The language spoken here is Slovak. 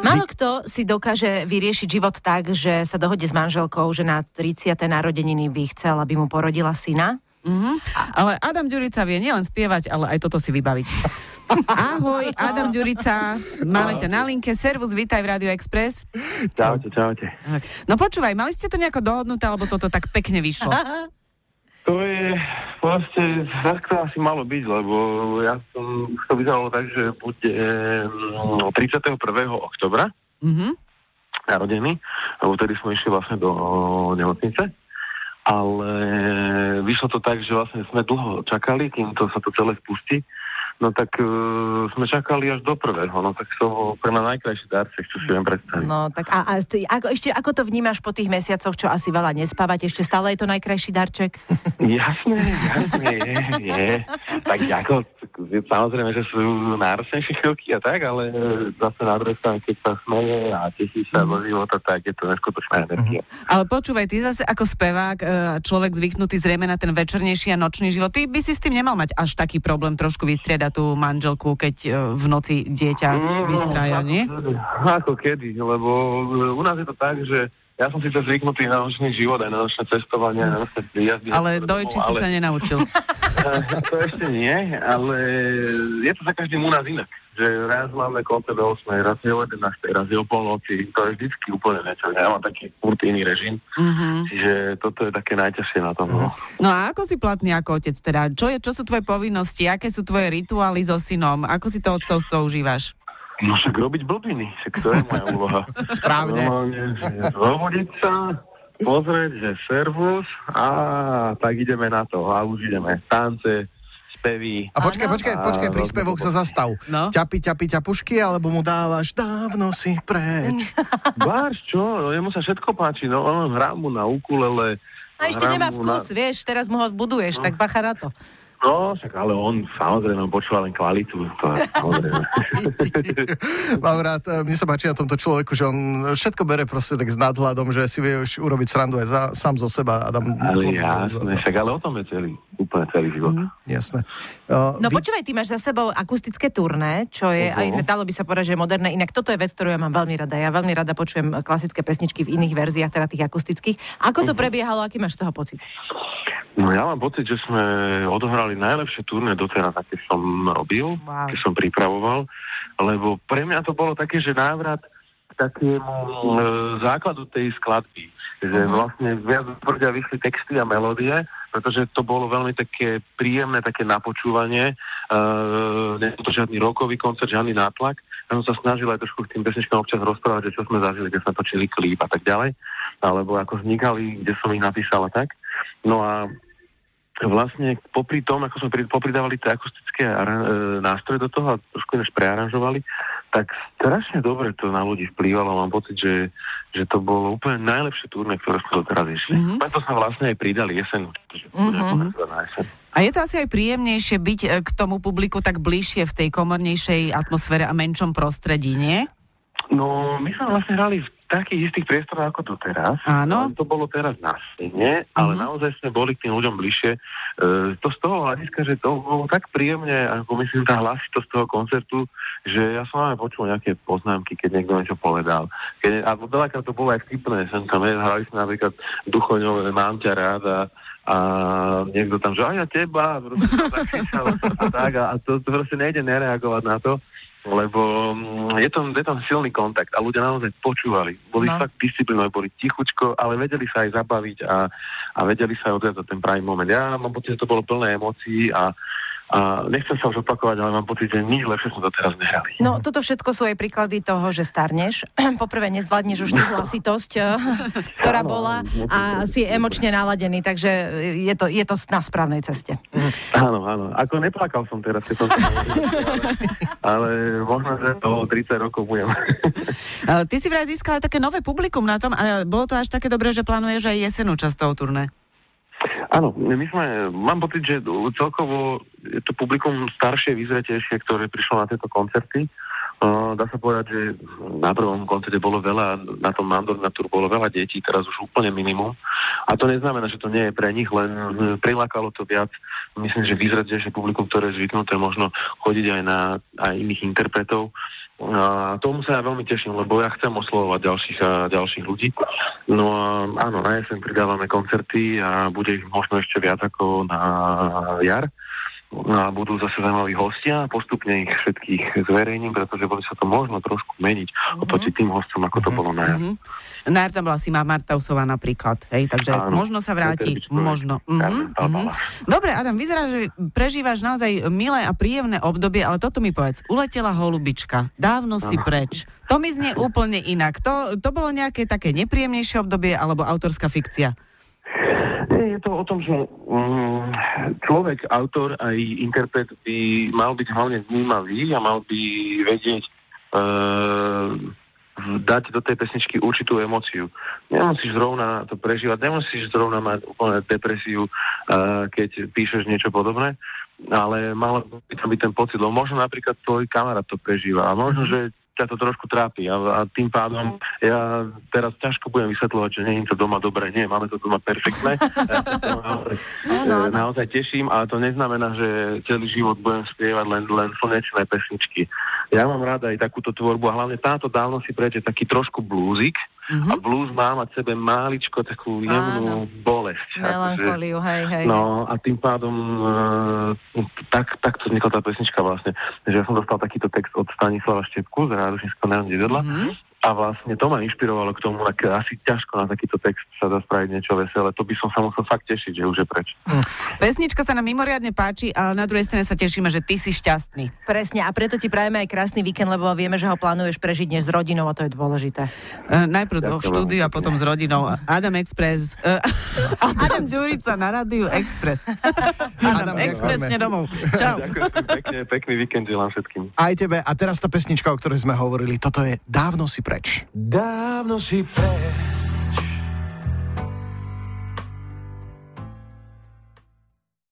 Málo kto si dokáže vyriešiť život tak, že sa dohodne s manželkou, že na 30. narodeniny by chcel, aby mu porodila syna. Mm-hmm. Ale Adam Ďurica vie nielen spievať, ale aj toto si vybaviť. Ahoj, Adam Ďurica, máme ťa na linke. Servus, vítaj v Radio Express. Čaute, čaute. No počúvaj, mali ste to nejako dohodnuté, alebo toto tak pekne vyšlo? To je proste, tak to asi malo byť, lebo ja som, to vyzeralo tak, že bude mm, 31. oktobra Mm-hmm. narodený, lebo vtedy sme išli vlastne do nemocnice. Ale vyšlo to tak, že vlastne sme dlho čakali, kým to sa to celé spustí. No tak uh, sme čakali až do prvého, no tak to bol pre mňa najkrajší darček, čo si viem predstaviť. No tak a, a ty, ako, ešte ako to vnímaš po tých mesiacoch, čo asi veľa nespávať, ešte stále je to najkrajší darček? Jasné, jasné, je, je. Tak ako, samozrejme, že sú náročnejšie chvíľky a tak, ale zase na druhej strane, keď sa smeje a teší sa do života, tak je to neskutočná energia. Ale počúvaj, ty zase ako spevák, e, človek zvyknutý zrejme na ten večernejší a nočný život, ty by si s tým nemal mať až taký problém trošku vystriedať tú manželku, keď e, v noci dieťa Mm, vystrája, ako nie? kedy, Ako kedy, lebo e, u nás je to tak, že ja som síce zvyknutý na nočný život, aj na nočné cestovanie, aj na nočné príjazdy. Ale si ale- sa nenaučil. To ešte nie, ale je to za každým u nás inak. Že raz máme koncert o 8, raz je o 11, raz je o polnoci. To je vždycky úplne niečo. Ja mám taký furt iný režim, Mhm. čiže toto je také najťažšie na tom. No. No a ako si platný ako otec teda? Čo, je, čo sú tvoje povinnosti? Aké sú tvoje rituály so synom? Ako si to otcovstvo užívaš? no však robiť blbiny, však to je moja úloha. Správne. Normálne, že zobudiť sa, pozrieť, že servus a tak ideme na to. A už ideme. Tance, spevy. A počkaj, počkaj, počkaj, príspevok sa zastav. No. Ťapi, ťapi, ťapušky, alebo mu dávaš dávno si preč. Báš, čo? No, jemu sa všetko páči. No, on hrá mu na ukulele. A ešte nemá vkus, vieš, teraz mu ho buduješ, tak bacha na to. No, však ale on samozrejme počúva len kvalitu. To je samozrejme. Mám rád, e, mne sa páči na tomto človeku, že on všetko bere proste tak s nadhľadom, že si vie už urobiť srandu aj za, sám zo seba a dám ale jasné, však ale o tom je celý, úplne celý život. Jasné. Uh, No počúvaj, ty máš za sebou akustické turné, čo je, Mhm. aj dalo by sa povedať, že je moderné. Inak toto je vec, ktorú ja mám veľmi rada. Ja veľmi rada počujem klasické pesničky v iných verziách, teda tých akustických. Ako to prebiehalo, aký máš z toho pocit? No ja mám pocit, že sme odohrali najlepšie turné doteraz, aké som robil, Wow. aké som pripravoval, lebo pre mňa to bolo také, že návrat k takému e, základu tej skladby. Že Mhm. vlastne viac tvrdia vyšli texty a melódie, pretože to bolo veľmi také príjemné, také napočúvanie. E, nebol to žiadny rokový koncert, žiadny nátlak. Ja som sa snažil aj trošku k tým pesničkám občas rozprávať, že čo sme zažili, keď sme točili klip a tak ďalej, alebo ako vznikali, kde som ich napísal a tak. No a vlastne popri tom, ako sme pri, popridávali tie akustické e, nástroje do toho a trošku než prearanžovali, tak strašne dobre to na ľudí vplývalo. Mám pocit, že, že to bolo úplne najlepšie turné, ktoré sme doteraz išli. Mhm. Mm-hmm. Preto sme vlastne aj pridali jeseň. Mhm. mm-hmm. A je to asi aj príjemnejšie byť e, k tomu publiku tak bližšie v tej komornejšej atmosfére a menšom prostredí, nie? No, my sme vlastne hrali v takých istých priestoroch ako to teraz. Áno. Ale To bolo teraz na scéne, ale Mhm. naozaj sme boli k tým ľuďom bližšie. E, to z toho hľadiska, že to bolo tak príjemne, ako myslím, tá hlasitosť toho koncertu, že ja som aj počul nejaké poznámky, keď niekto niečo povedal. Keď, a veľakrát to bolo aj vtipné, sem tam, hrali sme napríklad Duchoňové, mám ťa rád a, niekto tam, že aj ja teba, a proste to tak tak a, a to, to proste nejde nereagovať na to lebo mm, je tam, je tam silný kontakt a ľudia naozaj počúvali. Boli No. no. fakt disciplinovaní, boli tichučko, ale vedeli sa aj zabaviť a, a vedeli sa aj odviazať ten pravý moment. Ja mám pocit, že to bolo plné emócií a, a nechcem sa už opakovať, ale mám pocit, že nič lepšie sme doteraz nehrali. No, toto všetko sú aj príklady toho, že starneš. Poprvé nezvládneš už tú hlasitosť, eh, ktorá bola a si emočne naladený, takže je to, je to na správnej ceste. Áno, áno. Ako neplakal som teraz, keď som to ale, možno, že to o 30 rokov budem. E, Ty si vraj získala také nové publikum na tom, ale bolo to až také dobré, že plánuješ aj jesenú časť toho turné. Áno, my sme, mám pocit, že celkovo je to publikum staršie, vyzretejšie, ktoré prišlo na tieto koncerty, dá sa povedať, že na prvom koncerte bolo veľa, na tom Mandor na bolo veľa detí, teraz už úplne minimum. A to neznamená, že to nie je pre nich, len prilákalo to viac, myslím, že vyzradejšie publikum, ktoré je zvyknuté možno chodiť aj na aj iných interpretov. A tomu sa ja veľmi teším, lebo ja chcem oslovovať ďalších a ďalších ľudí. No a áno, na jeseň pridávame koncerty a bude ich možno ešte viac ako na jar a budú zase zaujímaví hostia. Postupne ich všetkých zverejním, pretože bude sa to možno trošku meniť mm-hmm. oproti tým hostom, ako to mm-hmm. bolo na jar. Mm-hmm. Na jar tam bola Sima Martausová napríklad, hej, takže Áno, možno sa vráti, možno. Mm-hmm. Mm-hmm. Dobre, Adam, vyzerá, že prežívaš naozaj milé a príjemné obdobie, ale toto mi povedz. Uletela holubička, dávno si Áno. preč. To mi znie úplne inak. To, to bolo nejaké také nepríjemnejšie obdobie alebo autorská fikcia? Je to o tom, že um, človek, autor aj interpret by mal byť hlavne vnímavý a mal by vedieť uh, dať do tej pesničky určitú emociu. Nemusíš zrovna to prežívať, nemusíš zrovna mať úplne depresiu, uh, keď píšeš niečo podobné, ale mal by tam byť ten pocit, lebo možno napríklad tvoj kamarát to prežíva a možno, mhm. že ťa to trošku trápi a, a tým pádom ja teraz ťažko budem vysvetľovať, že nie je to doma dobre. Nie, máme to doma perfektné. Ja to naozaj, no, no. naozaj teším, ale to neznamená, že celý život budem spievať len, len slnečné pesničky. Ja mám rada aj takúto tvorbu a hlavne táto dávno si prejde taký trošku blúzik, Mm-hmm. A blues má mať sebe máličko takú jemnú Áno. bolesť. Melancholiu, hej, hej. No a tým pádom uh, tak, takto vznikla tá pesnička vlastne. Že ja som dostal takýto text od Stanislava Štepku z Rádušinského národného divadla. Mm-hmm a vlastne to ma inšpirovalo k tomu, tak asi ťažko na takýto text sa dá spraviť niečo veselé. To by som sa musel fakt tešiť, že už je preč. Hm. Pesnička sa nám mimoriadne páči, ale na druhej strane sa tešíme, že ty si šťastný. Presne, a preto ti prajeme aj krásny víkend, lebo vieme, že ho plánuješ prežiť dnes s rodinou a to je dôležité. Uh, najprv Ďakujem v štúdiu a potom s rodinou. Adam Express. Uh, Adam Ďurica na rádiu Express. Adam, Adam Express domov. Čau. Ďakujem pekne, pekný víkend želám všetkým. Aj tebe. A teraz tá pesnička, o ktorej sme hovorili, toto je Dávno si pre preč. Dávno si preč